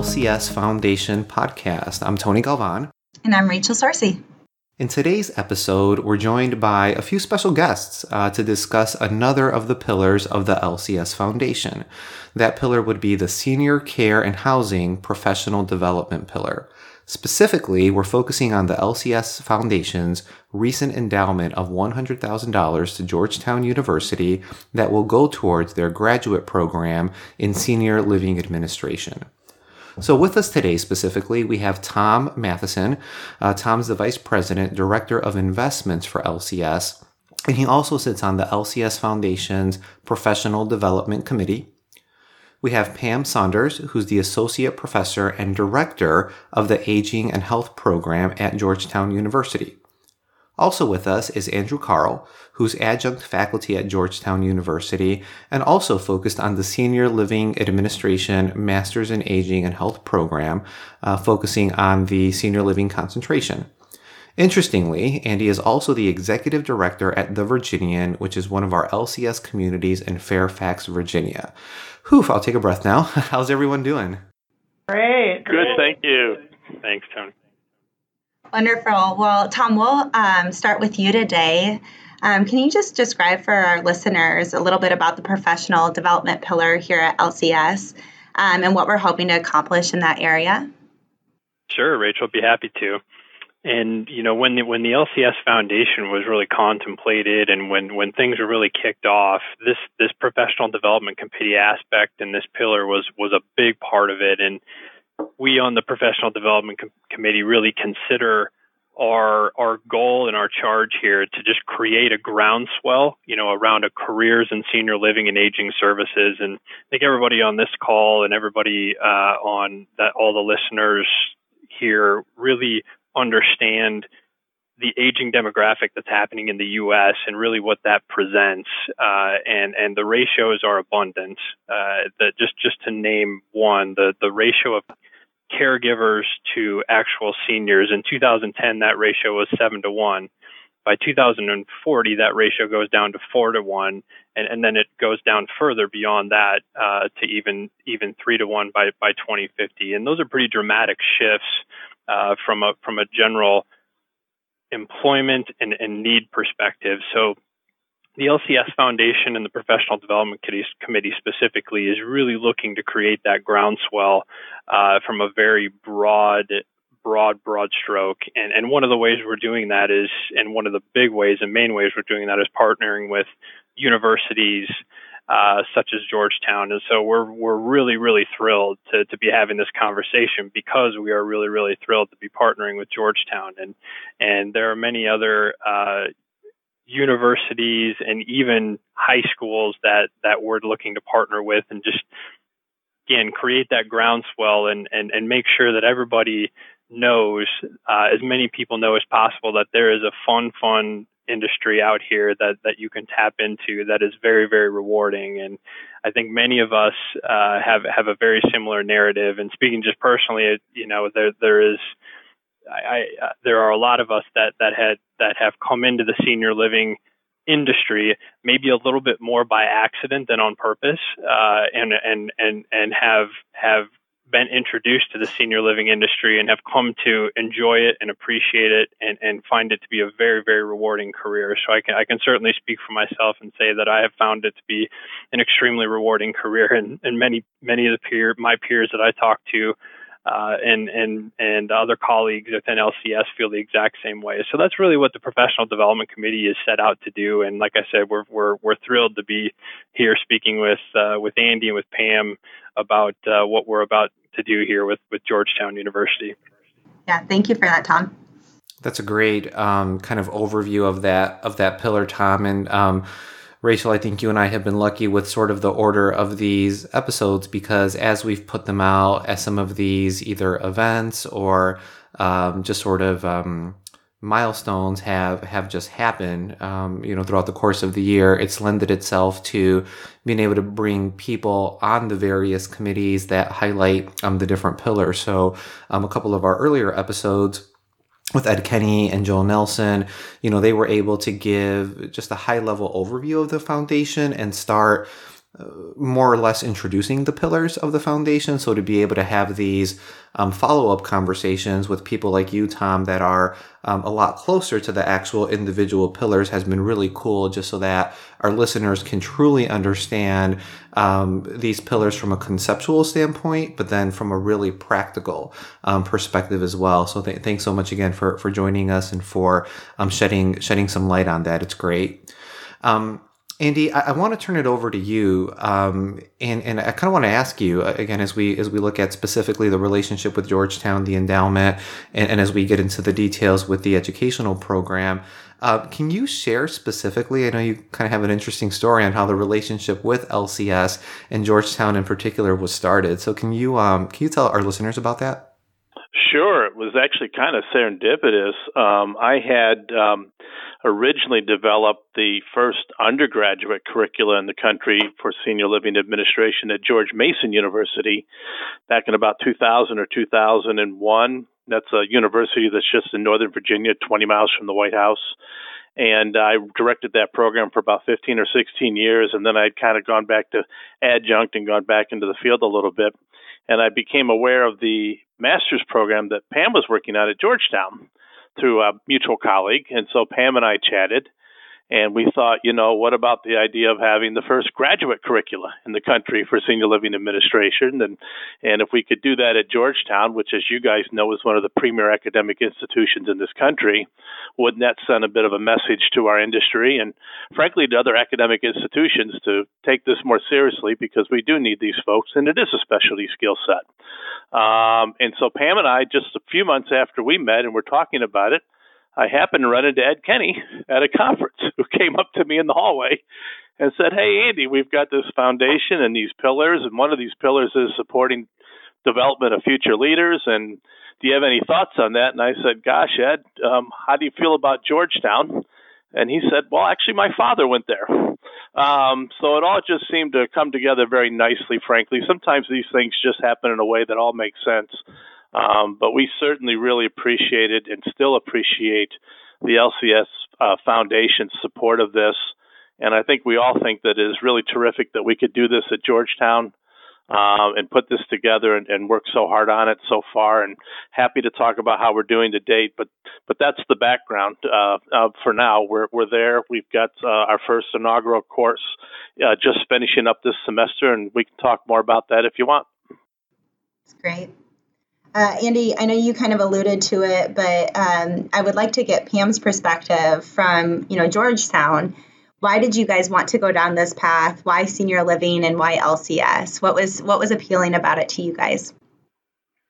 LCS Foundation podcast. I'm Tony Galvan. And I'm Rachel Sarcy. In today's episode, we're joined by a few special guests uh, to discuss another of the pillars of the LCS Foundation. That pillar would be the Senior Care and Housing Professional Development Pillar. Specifically, we're focusing on the LCS Foundation's recent endowment of $100,000 to Georgetown University that will go towards their graduate program in senior living administration. So, with us today specifically, we have Tom Mathisen. Uh, Tom's the Vice President, Director of Investments for LCS, and he also sits on the LCS Foundation's Professional Development Committee. We have Pam Saunders, who's the Associate Professor and Director of the Aging and Health Program at Georgetown University. Also with us is Andrew Carle, who's adjunct faculty at Georgetown University and also focused on the Senior Living Administration Masters in Aging and Health program, uh, focusing on the senior living concentration. Interestingly, Andy is also the executive director at The Virginian, which is one of our LCS communities in Fairfax, Virginia. Whew, I'll take a breath now. How's everyone doing? Great. Good, thank you. Thanks, Tony. Wonderful. Well, Tom, we'll um, start with you today. Um, can you just describe for our listeners a little bit about the professional development pillar here at LCS um, and what we're hoping to accomplish in that area? Sure, Rachel, I'd be happy to. And you know, when the, when the LCS Foundation was really contemplated, and when when things were really kicked off, this this professional development committee aspect and this pillar was was a big part of it. And we on the professional development com- committee really consider our our goal and our charge here to just create a groundswell, you know, around a careers in senior living and aging services. And I think everybody on this call and everybody uh, on that, all the listeners here really understand the aging demographic that's happening in the U.S. and really what that presents, uh, and and the ratios are abundant. Uh, just just to name one, the the ratio of caregivers to actual seniors in 2010 that ratio was seven to one. By 2040, that ratio goes down to four to one, and, and then it goes down further beyond that uh, to even even three to one by by 2050. And those are pretty dramatic shifts uh, from a from a general employment and, and need perspective. So the LCS Foundation and the Professional Development Committee specifically is really looking to create that groundswell uh, from a very broad, broad, broad stroke. And, and one of the ways we're doing that is, and one of the big ways and main ways we're doing that is partnering with universities, uh, such as Georgetown. And so we're we're really really thrilled to to be having this conversation because we are really really thrilled to be partnering with Georgetown and and there are many other uh, universities and even high schools that that we're looking to partner with and just again create that groundswell and and and make sure that everybody knows uh, as many people know as possible that there is a fun fun industry out here that that you can tap into that is very very rewarding. And I think many of us uh, have have a very similar narrative. And speaking just personally you know there there is I, I uh, there are a lot of us that that had that have come into the senior living industry maybe a little bit more by accident than on purpose uh, and and and and have have been introduced to the senior living industry and have come to enjoy it and appreciate it and, and find it to be a very, very rewarding career. So I can I can certainly speak for myself and say that I have found it to be an extremely rewarding career and, and many many of the peer my peers that I talk to uh, and and and other colleagues within LCS feel the exact same way. So that's really what the professional development committee is set out to do. And like I said, we're we're we're thrilled to be here speaking with uh, with Andy and with Pam about uh, what we're about to do here with with Georgetown University. Yeah, thank you for that, Tom. That's a great um, kind of overview of that of that pillar, Tom, and. Um, Rachel, I think you and I have been lucky with sort of the order of these episodes because as we've put them out as some of these either events or um, just sort of um, milestones have have just happened, um, you know, throughout the course of the year, it's lended itself to being able to bring people on the various committees that highlight um, the different pillars. So, um, a couple of our earlier episodes with Ed Kenny and Joel Nelson, you know, they were able to give just a high level overview of the foundation and start more or less introducing the pillars of the foundation. So to be able to have these um, follow up conversations with people like you, Tom, that are um, a lot closer to the actual individual pillars has been really cool, just so that our listeners can truly understand um, these pillars from a conceptual standpoint, but then from a really practical um, perspective as well. So th- thanks so much again for for joining us and for um, shedding shedding some light on that. It's great. Um, Andy, I, I want to turn it over to you, um, and and I kind of want to ask you uh, again as we as we look at specifically the relationship with Georgetown, the endowment, and, and as we get into the details with the educational program. Uh, can you share specifically? I know you kind of have an interesting story on how the relationship with LCS and Georgetown in particular was started. So can you um, can you tell our listeners about that? Sure, it was actually kind of serendipitous. Um, I had um, originally developed the first undergraduate curricula in the country for senior living administration at George Mason University back in about 2000 or 2001. That's a university that's just in Northern Virginia, 20 miles from the White House. And I directed that program for about 15 or 16 years. And then I'd kind of gone back to adjunct and gone back into the field a little bit. And I became aware of the master's program that Pam was working on at Georgetown through a mutual colleague. And so Pam and I chatted, and we thought, you know, what about the idea of having the first graduate curricula in the country for senior living administration? And and if we could do that at Georgetown, which, as you guys know, is one of the premier academic institutions in this country, wouldn't that send a bit of a message to our industry and, frankly, to other academic institutions to take this more seriously because we do need these folks, and it is a specialty skill set. Um, and so Pam and I, just a few months after we met and we're talking about it, I happened to run into Ed Kenny at a conference who came up to me in the hallway and said, Hey, Andy, we've got this foundation and these pillars, and one of these pillars is supporting development of future leaders. And do you have any thoughts on that? And I said, Gosh, Ed, um, how do you feel about Georgetown? And he said, Well, actually, my father went there. Um, so it all just seemed to come together very nicely, frankly. Sometimes these things just happen in a way that all makes sense. Um, but we certainly really appreciated and still appreciate the LCS uh, Foundation's support of this. And I think we all think that it is really terrific that we could do this at Georgetown um, and put this together and, and work so hard on it so far. And happy to talk about how we're doing to date. But but that's the background uh, uh, for now. We're we're there. We've got uh, our first inaugural course uh, just finishing up this semester, and we can talk more about that if you want. That's great. Uh, Andy, I know you kind of alluded to it, but um, I would like to get Pam's perspective from you know Georgetown why did you guys want to go down this path? Why senior living and why LCS? What was what was appealing about it to you guys?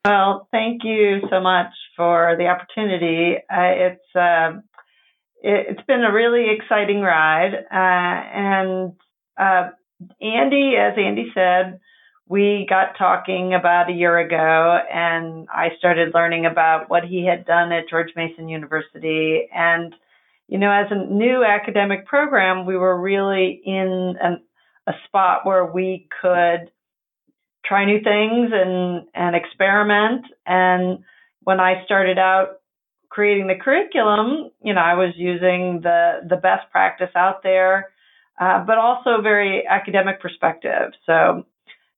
Well, thank you so much for the opportunity. Uh, it's uh, it, has been a really exciting ride, uh, and uh, Andy, as Andy said, we got talking about a year ago, and I started learning about what he had done at George Mason University and you know, as a new academic program, we were really in an, a spot where we could try new things and, and experiment. And when I started out creating the curriculum, you know, I was using the, the best practice out there, uh, but also very academic perspective. So,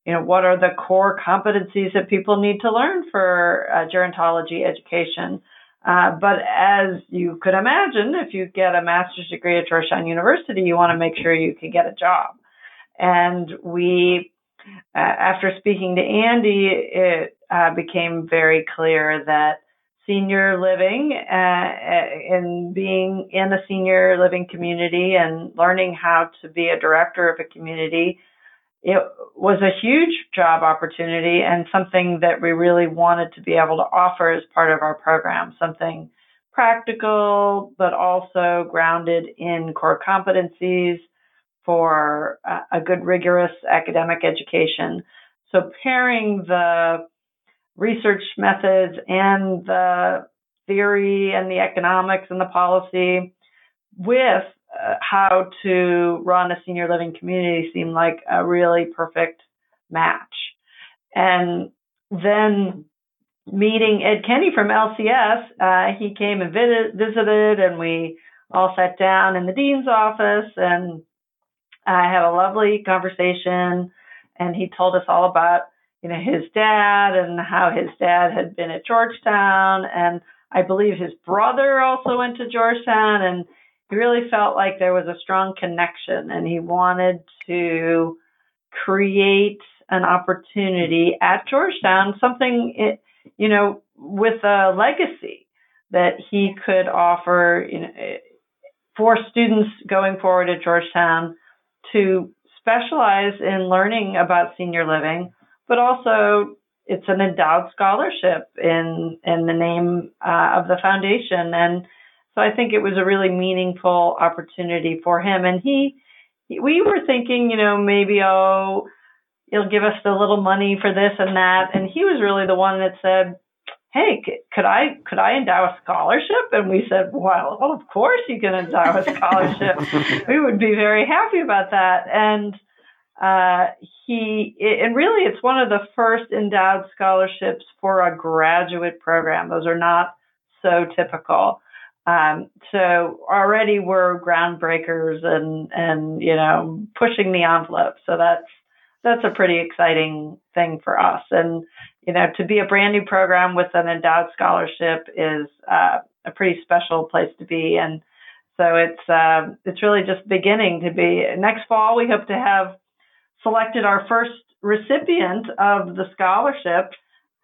you know, what are the core competencies that people need to learn for uh, gerontology education? Uh, but as you could imagine, if you get a master's degree at Georgetown University, you want to make sure you can get a job. And we, uh, after speaking to Andy, it uh, became very clear that senior living and uh, being in a senior living community and learning how to be a director of a community it was a huge job opportunity and something that we really wanted to be able to offer as part of our program, something practical, but also grounded in core competencies for a good, rigorous academic education. So pairing the research methods and the theory and the economics and the policy with uh, how to run a senior living community seemed like a really perfect match. And then meeting Ed Kenny from LCS, uh, he came and vid- visited, and we all sat down in the dean's office. And I had a lovely conversation, and he told us all about you know his dad and how his dad had been at Georgetown, and I believe his brother also went to Georgetown, and he really felt like there was a strong connection, and he wanted to create an opportunity at Georgetown, something you know with a legacy that he could offer you know for students going forward at Georgetown to specialize in learning about senior living, but also it's an endowed scholarship in in the name uh, of the foundation, and so I think it was a really meaningful opportunity for him. And he, we were thinking, you know, maybe oh, he'll give us the little money for this and that, and he was really the one that said, hey, could I could I endow a scholarship? And we said, well, well of course you can endow a scholarship. we would be very happy about that. And uh, he and really it's one of the first endowed scholarships for a graduate program. Those are not so typical. Um, so already we're groundbreakers and and you know pushing the envelope. So that's that's a pretty exciting thing for us. And you know, to be a brand new program with an endowed scholarship is uh, a pretty special place to be. And so it's uh, it's really just beginning to be. Next fall, we hope to have selected our first recipient of the scholarship,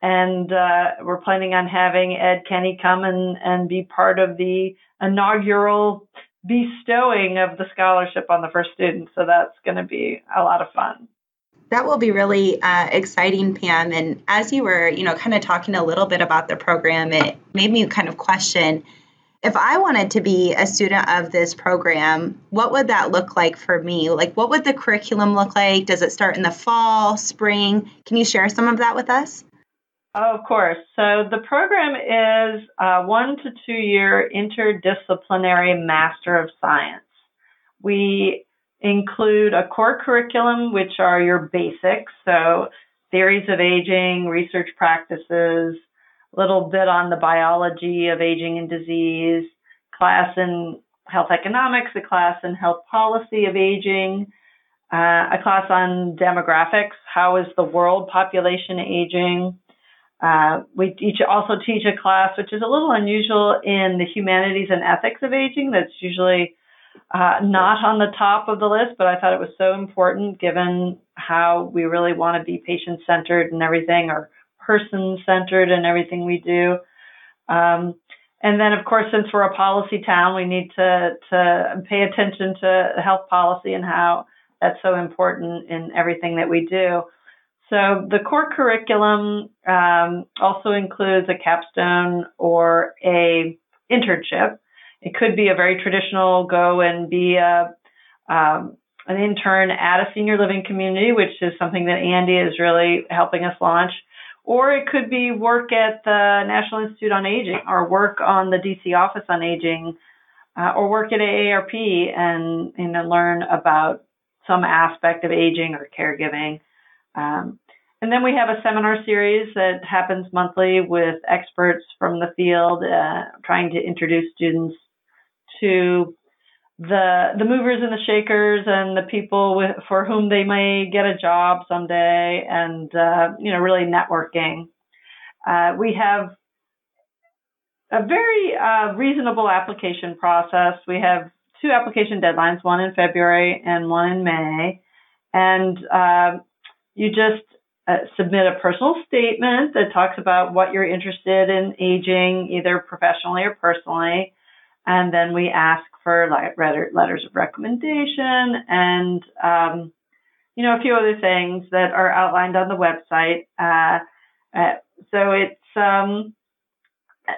and uh, we're planning on having Ed Kenny come and, and be part of the inaugural bestowing of the scholarship on the first student. So that's going to be a lot of fun. That will be really uh, exciting, Pam. And as you were, you know, kind of talking a little bit about the program, it made me kind of question if I wanted to be a student of this program, what would that look like for me? Like, what would the curriculum look like? Does it start in the fall, spring? Can you share some of that with us? Oh, of course. So the program is a one to two year interdisciplinary Master of Science. We include a core curriculum, which are your basics, so theories of aging, research practices, a little bit on the biology of aging and disease, class in health economics, a class in health policy of aging, uh, a class on demographics, how is the world population aging. Uh, we teach, also teach a class which is a little unusual in the humanities and ethics of aging. That's usually uh, not on the top of the list, but I thought it was so important given how we really want to be patient centered and everything, or person centered in everything we do. Um, and then, of course, since we're a policy town, we need to, to pay attention to health policy and how that's so important in everything that we do. So the core curriculum um, also includes a capstone or a internship. It could be a very traditional go and be a, um, an intern at a senior living community, which is something that Andy is really helping us launch. Or it could be work at the National Institute on Aging or work on the DC Office on Aging uh, or work at AARP and, and learn about some aspect of aging or caregiving. Um, and then we have a seminar series that happens monthly with experts from the field, uh, trying to introduce students to the the movers and the shakers and the people with, for whom they may get a job someday, and uh, you know, really networking. Uh, we have a very uh, reasonable application process. We have two application deadlines, one in February and one in May, and uh, you just uh, submit a personal statement that talks about what you're interested in aging, either professionally or personally and then we ask for letters of recommendation and um, you know a few other things that are outlined on the website. Uh, uh, so it's um,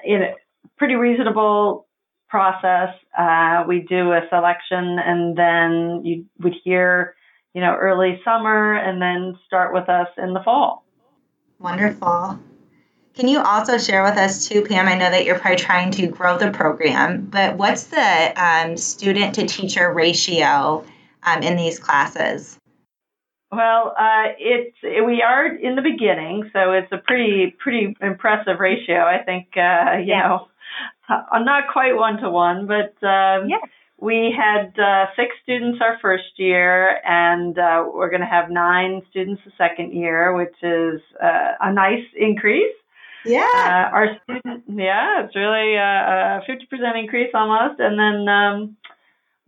in a pretty reasonable process. Uh, we do a selection, and then you would hear you know early summer, and then start with us in the fall. Wonderful. Can you also share with us too, Pam? I know that you're probably trying to grow the program, but what's the um, student to teacher ratio um, in these classes? Well, uh, it's we are in the beginning, so it's a pretty pretty impressive ratio. I think uh, you yeah. know, uh, not quite one to one, but um, yeah. We had uh, six students our first year, and uh, we're going to have nine students the second year, which is uh, a nice increase. Yeah. Uh, our student, yeah, it's really a 50% increase almost. And then um,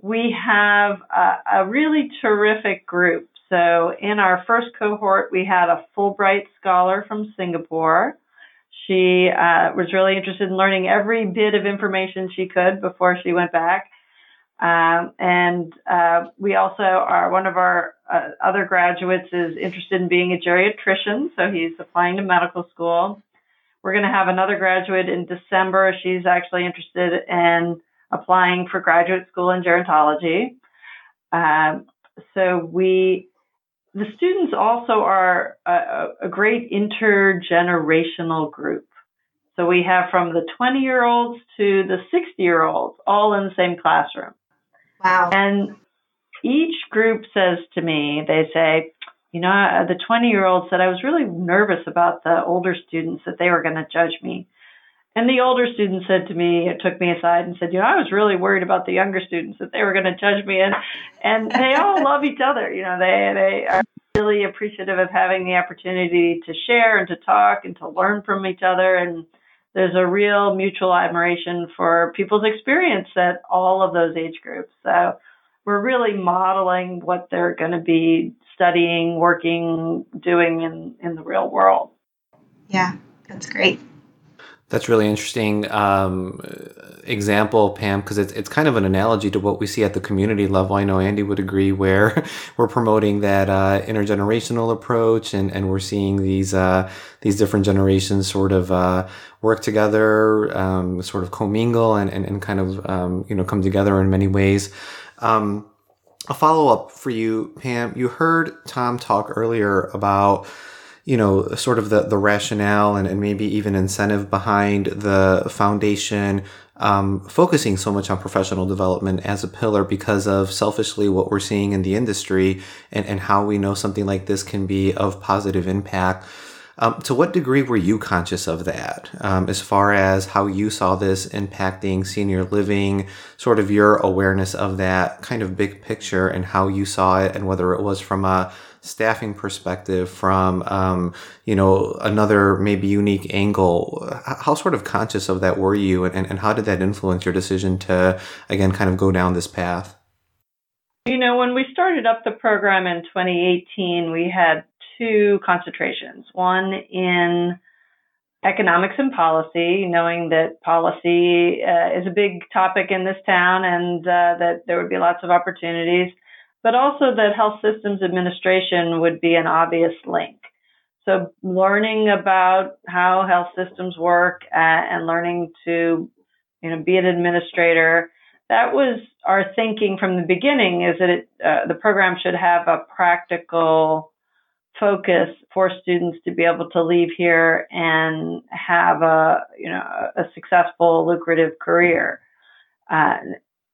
we have a, a really terrific group. So in our first cohort, we had a Fulbright scholar from Singapore. She uh, was really interested in learning every bit of information she could before she went back. Um, and uh, we also are one of our uh, other graduates is interested in being a geriatrician, so he's applying to medical school. We're going to have another graduate in December. She's actually interested in applying for graduate school in gerontology. Um, so we, the students also are a, a great intergenerational group. So we have from the 20 year olds to the 60 year olds all in the same classroom. Wow. And each group says to me, they say, you know, uh, the 20 year old said, I was really nervous about the older students that they were going to judge me. And the older student said to me, it took me aside and said, you know, I was really worried about the younger students that they were going to judge me. And, and they all love each other. You know, they, they are really appreciative of having the opportunity to share and to talk and to learn from each other. And there's a real mutual admiration for people's experience at all of those age groups. So we're really modeling what they're going to be studying, working, doing in, in the real world. Yeah, that's great. That's really interesting um, example, Pam, because it's it's kind of an analogy to what we see at the community level. I know Andy would agree, where we're promoting that uh, intergenerational approach, and, and we're seeing these uh, these different generations sort of uh, work together, um, sort of commingle, and, and, and kind of um, you know come together in many ways. Um, a follow up for you, Pam. You heard Tom talk earlier about you know, sort of the, the rationale and, and maybe even incentive behind the foundation um, focusing so much on professional development as a pillar because of selfishly what we're seeing in the industry and, and how we know something like this can be of positive impact. Um, to what degree were you conscious of that um, as far as how you saw this impacting senior living, sort of your awareness of that kind of big picture and how you saw it, and whether it was from a staffing perspective, from um, you know another maybe unique angle. How sort of conscious of that were you, and, and how did that influence your decision to again kind of go down this path? You know, when we started up the program in 2018, we had two concentrations. One in economics and policy, knowing that policy uh, is a big topic in this town and uh, that there would be lots of opportunities but also that health systems administration would be an obvious link. So learning about how health systems work and learning to, you know, be an administrator, that was our thinking from the beginning is that it, uh, the program should have a practical focus for students to be able to leave here and have a, you know, a successful, lucrative career. Uh,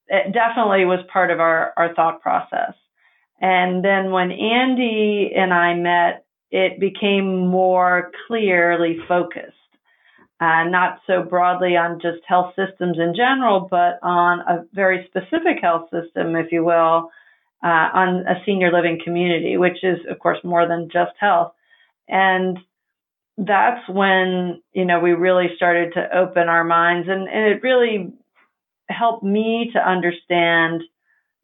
it definitely was part of our, our thought process. And then when Andy and I met, it became more clearly focused, uh, not so broadly on just health systems in general, but on a very specific health system, if you will, uh, on a senior living community, which is, of course, more than just health. And that's when, you know, we really started to open our minds and, and it really helped me to understand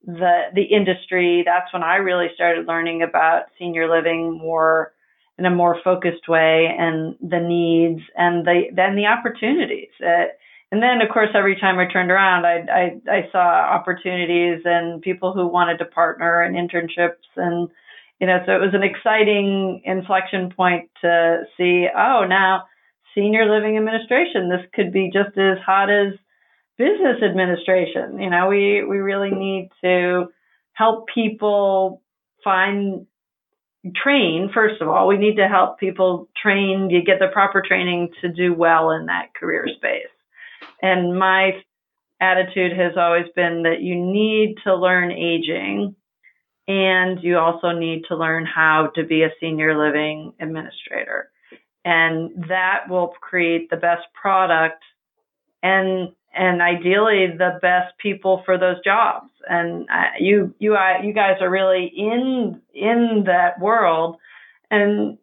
the the industry. That's when I really started learning about senior living more in a more focused way and the needs and the then the opportunities. Uh, and then, of course, every time I turned around, I, I, I saw opportunities and people who wanted to partner and internships and you know, so it was an exciting inflection point to see. Oh, now senior living administration. This could be just as hot as business administration. You know, we, we really need to help people find train first of all. We need to help people train you get the proper training to do well in that career space. And my attitude has always been that you need to learn aging and you also need to learn how to be a senior living administrator. And that will create the best product and and ideally the best people for those jobs. And you you uh, you guys are really in in that world, and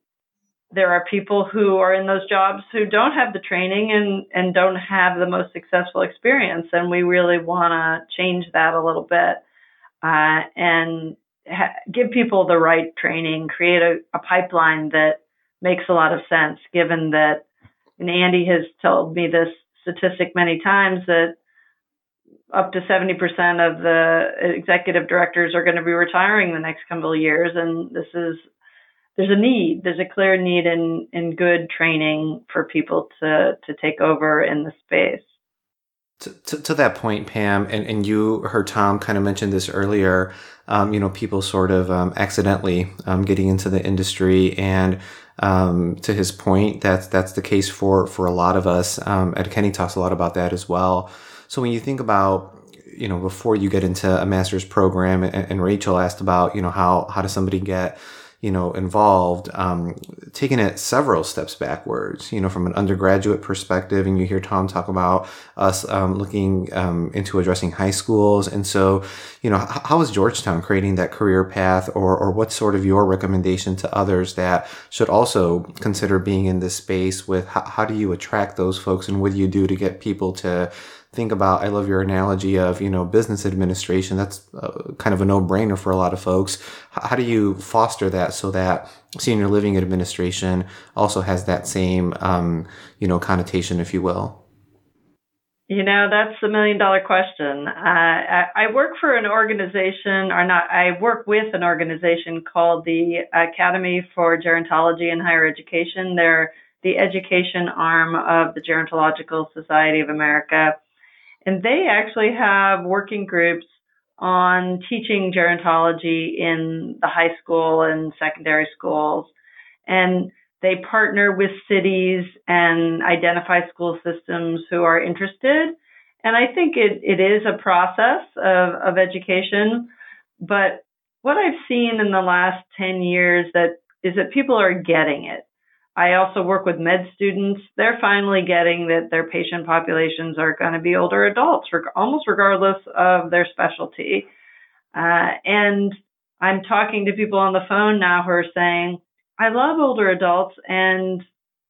there are people who are in those jobs who don't have the training and and don't have the most successful experience, and we really want to change that a little bit uh, and ha- give people the right training, create a, a pipeline that makes a lot of sense, given that. And Andy has told me this statistic many times that up to 70% of the executive directors are going to be retiring the next couple of years. And this is, there's a need, there's a clear need in, in good training for people to, to take over in the space. To, to, to, that point, Pam, and, and you heard Tom kind of mention this earlier, um, you know, people sort of um, accidentally um, getting into the industry. And um, to his point, that's, that's the case for, for a lot of us. Um, Ed Kenny talks a lot about that as well. So when you think about, you know, before you get into a master's program, and, and Rachel asked about, you know, how, how does somebody get you know, involved, um, taking it several steps backwards, you know, from an undergraduate perspective. And you hear Tom talk about us um, looking um, into addressing high schools. And so, you know, how is Georgetown creating that career path or, or what's sort of your recommendation to others that should also consider being in this space with how, how do you attract those folks and what do you do to get people to think about i love your analogy of you know business administration that's uh, kind of a no-brainer for a lot of folks how do you foster that so that senior living administration also has that same um, you know connotation if you will you know, that's the million dollar question. Uh, I, I, work for an organization, or not, I work with an organization called the Academy for Gerontology and Higher Education. They're the education arm of the Gerontological Society of America. And they actually have working groups on teaching gerontology in the high school and secondary schools. And they partner with cities and identify school systems who are interested. And I think it, it is a process of, of education. But what I've seen in the last 10 years that is that people are getting it. I also work with med students. They're finally getting that their patient populations are going to be older adults, almost regardless of their specialty. Uh, and I'm talking to people on the phone now who are saying, I love older adults, and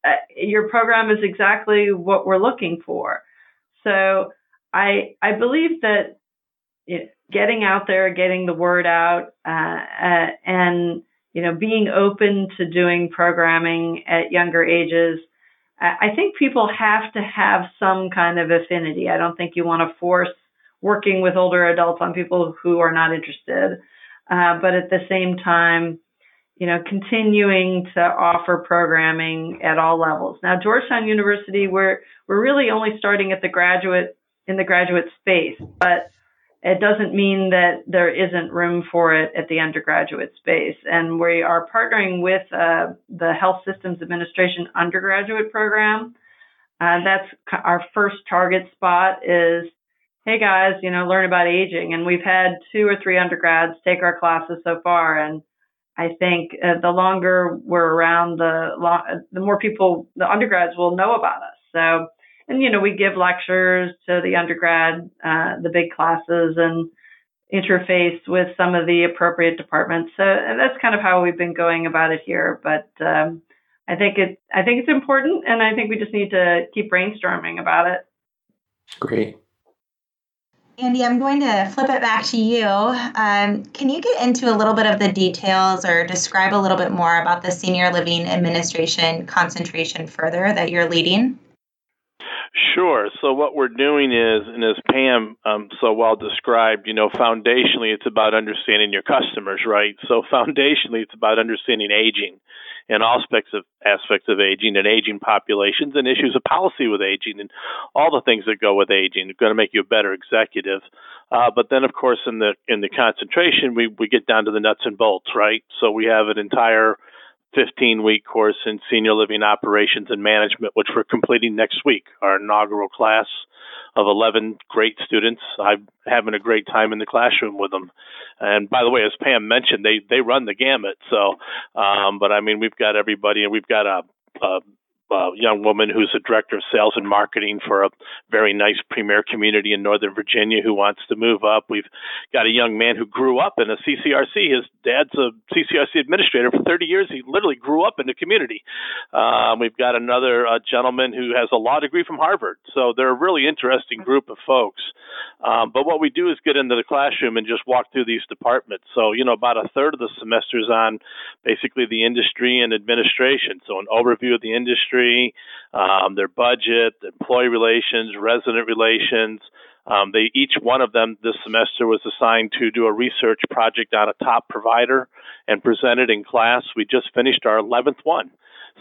uh, your program is exactly what we're looking for. So I I believe that it, getting out there, getting the word out, uh, uh, and you know, being open to doing programming at younger ages. I think people have to have some kind of affinity. I don't think you want to force working with older adults on people who are not interested. Uh, but at the same time, you know, continuing to offer programming at all levels. Now, Georgetown University, we're we're really only starting at the graduate in the graduate space, but it doesn't mean that there isn't room for it at the undergraduate space. And we are partnering with uh, the Health Systems Administration undergraduate program. Uh, that's our first target spot is, hey guys, you know, learn about aging. And we've had two or three undergrads take our classes so far. And I think uh, the longer we're around, the, lo- the more people, the undergrads will know about us. So and you know we give lectures to the undergrad, uh, the big classes, and interface with some of the appropriate departments. So that's kind of how we've been going about it here. But um, I think it I think it's important, and I think we just need to keep brainstorming about it. Great. Andy, I'm going to flip it back to you. Um, can you get into a little bit of the details or describe a little bit more about the Senior Living Administration concentration further that you're leading? Sure. So what we're doing is, and as Pam um, so well described, you know, foundationally it's about understanding your customers, right? So foundationally it's about understanding aging and aspects of aspects of aging and aging populations and issues of policy with aging and all the things that go with aging It's going to make you a better executive. Uh, but then, of course, in the in the concentration, we we get down to the nuts and bolts, right? So we have an entire 15 week course in senior living operations and management, which we're completing next week, our inaugural class of 11 great students. I'm having a great time in the classroom with them. And by the way, as Pam mentioned, they, they run the gamut. So, um, but I mean, we've got everybody and we've got a, a uh, young woman who's a director of sales and marketing for a very nice premier community in Northern Virginia who wants to move up. We've got a young man who grew up in a CCRC. His dad's a CCRC administrator for 30 years. He literally grew up in the community. Um, we've got another uh, gentleman who has a law degree from Harvard. So they're a really interesting group of folks. Um, but what we do is get into the classroom and just walk through these departments. So, you know, about a third of the semester is on basically the industry and administration. So, an overview of the industry, um, their budget, employee relations, resident relations. Um, they each one of them this semester was assigned to do a research project on a top provider and present it in class. We just finished our 11th one.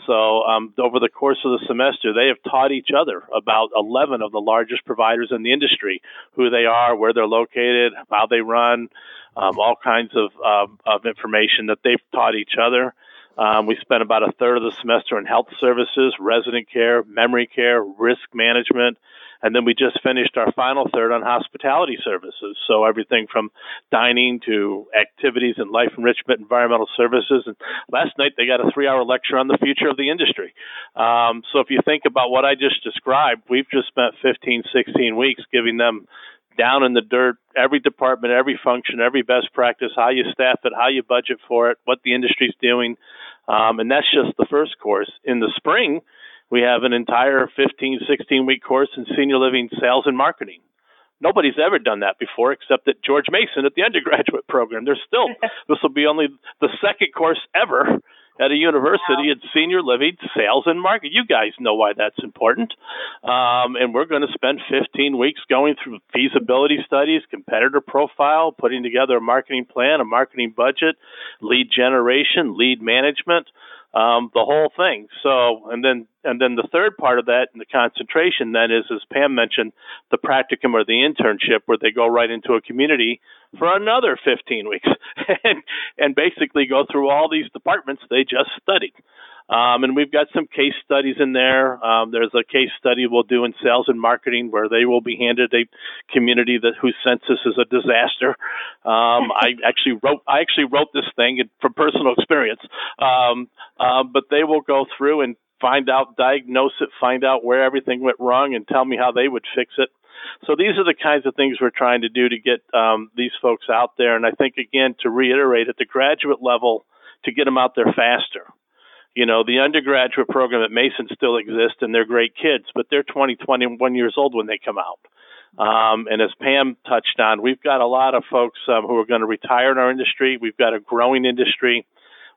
So, um, over the course of the semester, they have taught each other about 11 of the largest providers in the industry, who they are, where they're located, how they run, um, all kinds of, um, of information that they've taught each other. Um, we spent about a third of the semester in health services, resident care, memory care, risk management, and then we just finished our final third on hospitality services. So everything from dining to activities and life enrichment, environmental services. And last night they got a three hour lecture on the future of the industry. Um, so if you think about what I just described, we've just spent 15, 16 weeks giving them down in the dirt, every department, every function, every best practice, how you staff it, how you budget for it, what the industry's doing. Um, and that's just the first course. In the spring, we have an entire 15, 16 week course in senior living sales and marketing. Nobody's ever done that before except at George Mason at the undergraduate program. There's still, this will be only the second course ever at a university wow. in senior living sales and marketing. You guys know why that's important. Um, and we're going to spend 15 weeks going through feasibility studies, competitor profile, putting together a marketing plan, a marketing budget, lead generation, lead management um, the whole thing. So, and then and then the third part of that, and the concentration, then is as Pam mentioned, the practicum or the internship, where they go right into a community for another 15 weeks and and basically go through all these departments they just studied. Um, and we've got some case studies in there. Um, there's a case study we'll do in sales and marketing where they will be handed a community that whose census is a disaster. Um, I actually wrote I actually wrote this thing from personal experience. Um, uh, but they will go through and find out, diagnose it, find out where everything went wrong, and tell me how they would fix it. So these are the kinds of things we're trying to do to get um, these folks out there. And I think again to reiterate at the graduate level to get them out there faster you know, the undergraduate program at Mason still exists and they're great kids, but they're 20, 21 years old when they come out. Um, and as Pam touched on, we've got a lot of folks um, who are going to retire in our industry. We've got a growing industry.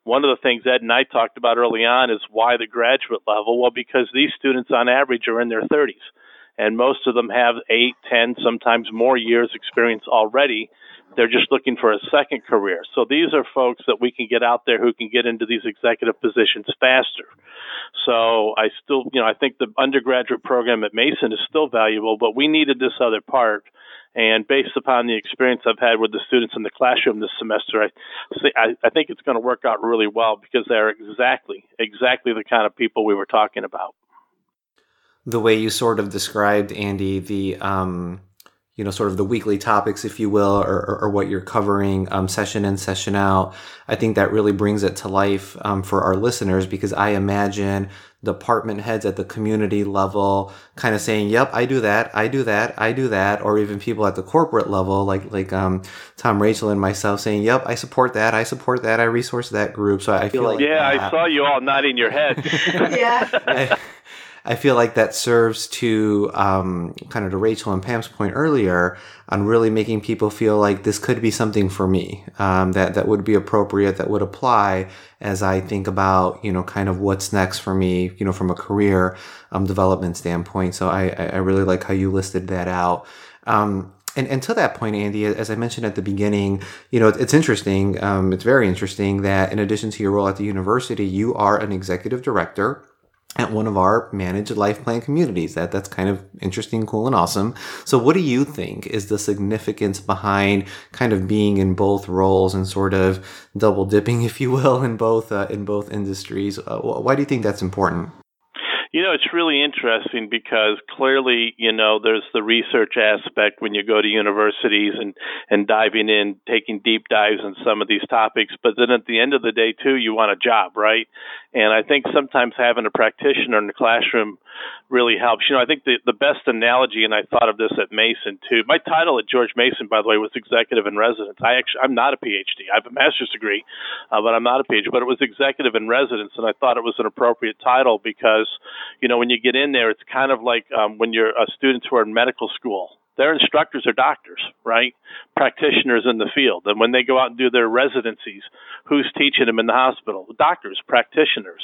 One of the things Ed and I talked about early on is why the graduate level? Well, because these students on average are in their 30s, and most of them have eight, ten, sometimes more years experience already they're just looking for a second career. So these are folks that we can get out there who can get into these executive positions faster. So I still, you know, I think the undergraduate program at Mason is still valuable, but we needed this other part. And based upon the experience I've had with the students in the classroom this semester, I, I think it's going to work out really well because they're exactly, exactly the kind of people we were talking about. The way you sort of described, Andy, the um, you know, sort of the weekly topics, if you will, or, or, or what you're covering um, session in, session out. I think that really brings it to life um, for our listeners because I imagine department heads at the community level kind of saying, yep, I do that, I do that, I do that, or even people at the corporate level, like, like, um, Tom, Rachel, and myself saying, yep, I support that, I support that, I resource that group. So I feel like. Yeah, that, I saw you all nodding your head. yeah. I feel like that serves to um, kind of to Rachel and Pam's point earlier on really making people feel like this could be something for me um, that that would be appropriate, that would apply as I think about you know kind of what's next for me, you know, from a career um, development standpoint. So I I really like how you listed that out. Um, and, to that point, Andy, as I mentioned at the beginning, you know, it's interesting. Um, it's very interesting that in addition to your role at the university, you are an executive director at one of our managed life plan communities. That that's kind of interesting, cool, and awesome. So, what do you think is the significance behind kind of being in both roles and sort of double dipping, if you will, in both uh, in both industries? Uh, why do you think that's important? You know, it's really interesting because clearly, you know, there's the research aspect when you go to universities and and diving in, taking deep dives on some of these topics. But then at the end of the day, too, you want a job, right? And I think sometimes having a practitioner in the classroom really helps. You know, I think the, the best analogy, and I thought of this at Mason too. My title at George Mason, by the way, was executive in residence. I actually, I'm not a PhD. I have a master's degree, uh, but I'm not a PhD. But it was executive in residence, and I thought it was an appropriate title because, you know, when you get in there, it's kind of like um, when you're a student who are in medical school their instructors are doctors, right? Practitioners in the field. And when they go out and do their residencies, who's teaching them in the hospital? Doctors, practitioners.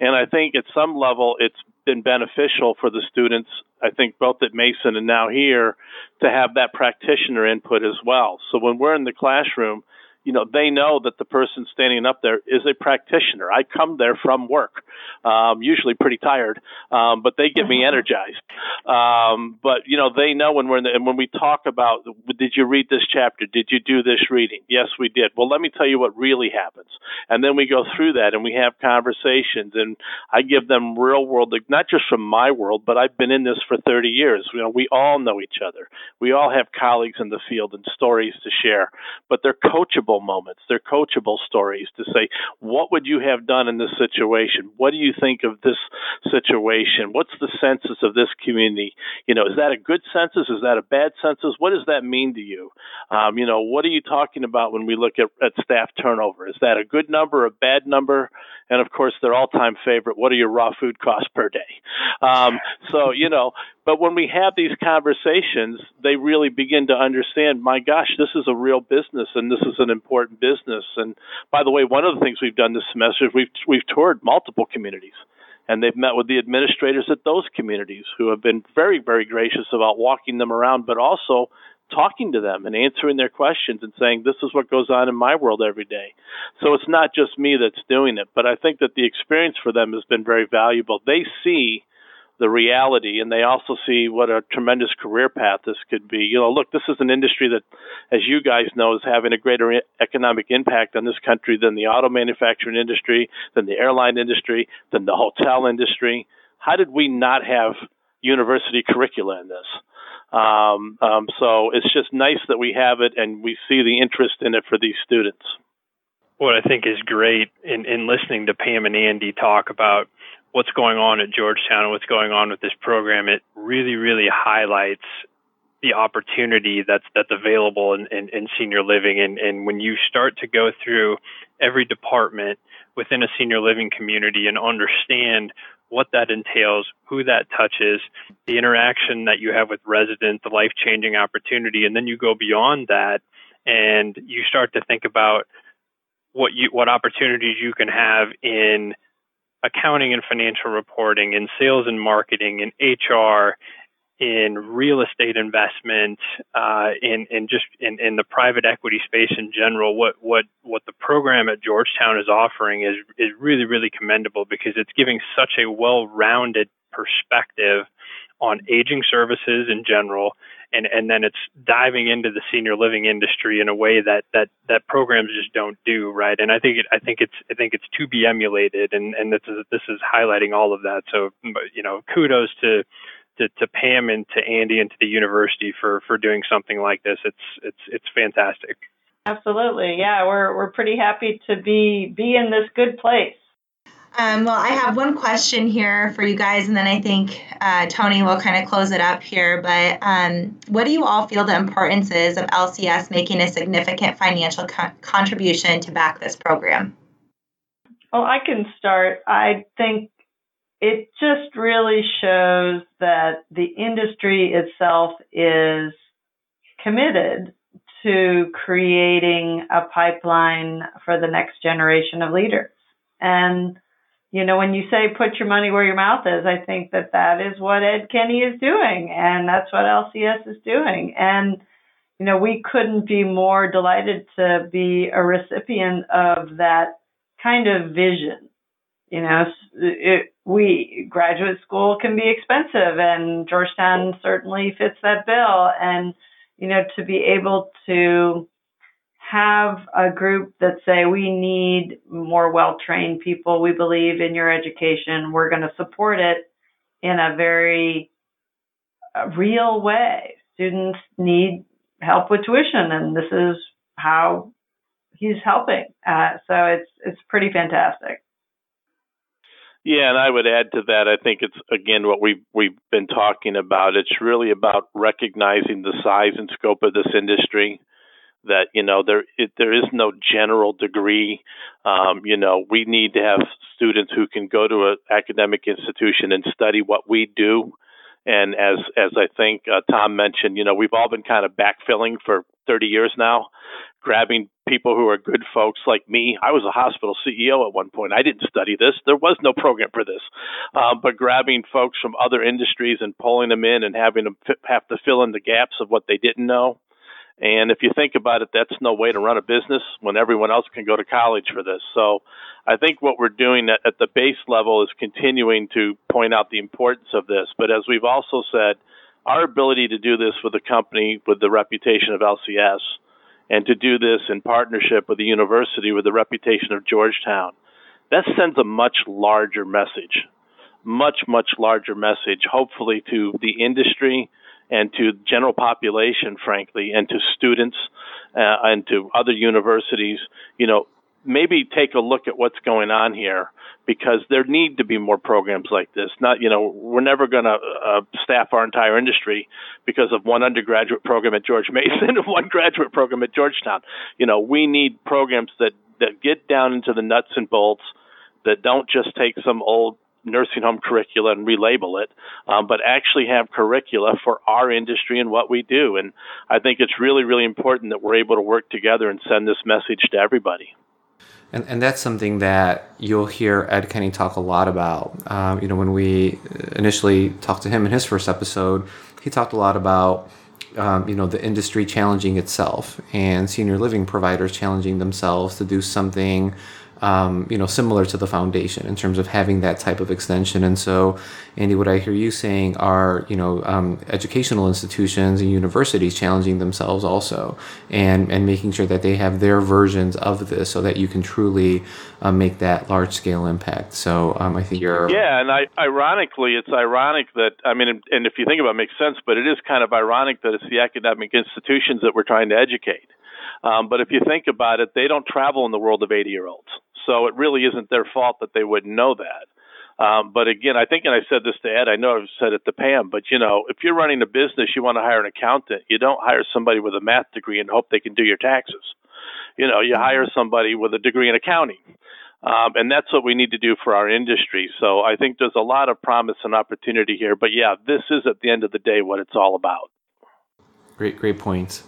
And I think at some level it's been beneficial for the students, I think both at Mason and now here, to have that practitioner input as well. So when we're in the classroom, you know, they know that the person standing up there is a practitioner. I come there from work, um, usually pretty tired, um, but they get me energized. Um, but you know, they know when we're in the, and when we talk about, did you read this chapter? Did you do this reading? Yes, we did. Well, let me tell you what really happens, and then we go through that and we have conversations, and I give them real world, not just from my world, but I've been in this for 30 years. You know, we all know each other. We all have colleagues in the field and stories to share, but they're coachable coachable moments. They're coachable stories to say, what would you have done in this situation? What do you think of this situation? What's the census of this community? You know, is that a good census? Is that a bad census? What does that mean to you? Um, you know, what are you talking about when we look at, at staff turnover? Is that a good number, a bad number? And of course, their all-time favorite: what are your raw food costs per day? Um, so you know, but when we have these conversations, they really begin to understand. My gosh, this is a real business, and this is an important business. And by the way, one of the things we've done this semester is we've we've toured multiple communities and they've met with the administrators at those communities who have been very, very gracious about walking them around, but also talking to them and answering their questions and saying, This is what goes on in my world every day. So it's not just me that's doing it, but I think that the experience for them has been very valuable. They see the reality and they also see what a tremendous career path this could be. You know, look, this is an industry that, as you guys know, is having a greater economic impact on this country than the auto manufacturing industry, than the airline industry, than the hotel industry. How did we not have university curricula in this? Um, um, so it's just nice that we have it and we see the interest in it for these students. What I think is great in, in listening to Pam and Andy talk about what's going on at Georgetown and what's going on with this program, it really, really highlights the opportunity that's that's available in, in, in senior living. And, and when you start to go through every department within a senior living community and understand what that entails, who that touches, the interaction that you have with residents, the life changing opportunity, and then you go beyond that and you start to think about what you what opportunities you can have in accounting and financial reporting, in sales and marketing, in HR, in real estate investment, uh, in in just in, in the private equity space in general, what what what the program at Georgetown is offering is is really really commendable because it's giving such a well-rounded perspective on aging services in general, and and then it's diving into the senior living industry in a way that that that programs just don't do right. And I think it I think it's I think it's to be emulated, and and this is this is highlighting all of that. So you know, kudos to to, to Pam and to Andy and to the university for for doing something like this. It's it's it's fantastic. Absolutely, yeah. We're we're pretty happy to be be in this good place. Um, well, I have one question here for you guys, and then I think uh, Tony will kind of close it up here. But um, what do you all feel the importance is of LCS making a significant financial co- contribution to back this program? Well, I can start. I think it just really shows that the industry itself is committed to creating a pipeline for the next generation of leaders. And, you know, when you say put your money where your mouth is, I think that that is what Ed Kenny is doing. And that's what LCS is doing. And, you know, we couldn't be more delighted to be a recipient of that kind of vision. You know, it, we graduate school can be expensive and Georgetown certainly fits that bill and you know to be able to have a group that say we need more well-trained people we believe in your education we're going to support it in a very uh, real way students need help with tuition and this is how he's helping uh, so it's it's pretty fantastic Yeah, and I would add to that. I think it's again what we've we've been talking about. It's really about recognizing the size and scope of this industry. That you know there it, there is no general degree. Um, you know we need to have students who can go to an academic institution and study what we do. And as as I think uh, Tom mentioned, you know we've all been kind of backfilling for 30 years now, grabbing people who are good folks like me. I was a hospital CEO at one point. I didn't study this. There was no program for this. Uh, but grabbing folks from other industries and pulling them in and having them f- have to fill in the gaps of what they didn't know. And if you think about it, that's no way to run a business when everyone else can go to college for this. So I think what we're doing at, at the base level is continuing to point out the importance of this. But as we've also said, our ability to do this with a company with the reputation of LCS and to do this in partnership with the university with the reputation of Georgetown, that sends a much larger message, much, much larger message, hopefully to the industry and to general population, frankly, and to students uh, and to other universities, you know, maybe take a look at what's going on here because there need to be more programs like this. Not, you know, we're never going to uh, staff our entire industry because of one undergraduate program at George Mason and one graduate program at Georgetown. You know, we need programs that that get down into the nuts and bolts that don't just take some old nursing home curricula and relabel it, um, but actually have curricula for our industry and what we do. And I think it's really, really important that we're able to work together and send this message to everybody. And, and that's something that you'll hear Ed Kenny talk a lot about. Um, you know, when we initially talked to him in his first episode, he talked a lot about um, you know the industry challenging itself and senior living providers challenging themselves to do something um, you know, similar to the foundation in terms of having that type of extension. And so, Andy, what I hear you saying are, you know, um, educational institutions and universities challenging themselves also, and and making sure that they have their versions of this, so that you can truly uh, make that large scale impact. So, um, I think you're yeah, and I, ironically, it's ironic that I mean, and if you think about, it, it makes sense, but it is kind of ironic that it's the academic institutions that we're trying to educate. Um, but if you think about it, they don't travel in the world of 80 year olds. So it really isn't their fault that they wouldn't know that. Um, but again, I think, and I said this to Ed, I know I've said it to Pam, but you know, if you're running a business, you want to hire an accountant. You don't hire somebody with a math degree and hope they can do your taxes. You know, you hire somebody with a degree in accounting. Um, and that's what we need to do for our industry. So I think there's a lot of promise and opportunity here. But yeah, this is at the end of the day what it's all about. Great, great points.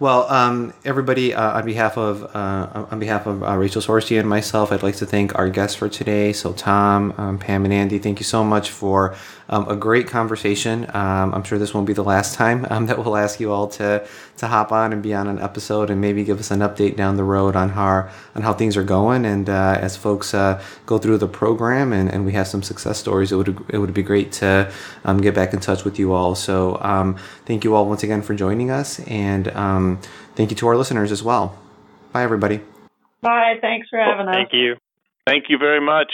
Well, um, everybody, uh, on behalf of uh, on behalf of uh, Rachel Sorsey and myself, I'd like to thank our guests for today. So, Tom, um, Pam, and Andy, thank you so much for um, a great conversation. Um, I'm sure this won't be the last time um, that we'll ask you all to to hop on and be on an episode and maybe give us an update down the road on how on how things are going. And uh, as folks uh, go through the program and, and we have some success stories, it would it would be great to um, get back in touch with you all. So, thank you all once again for joining us and thank you to our listeners as well. Bye, everybody. Bye. Thanks for having us. Thank you. Thank you very much.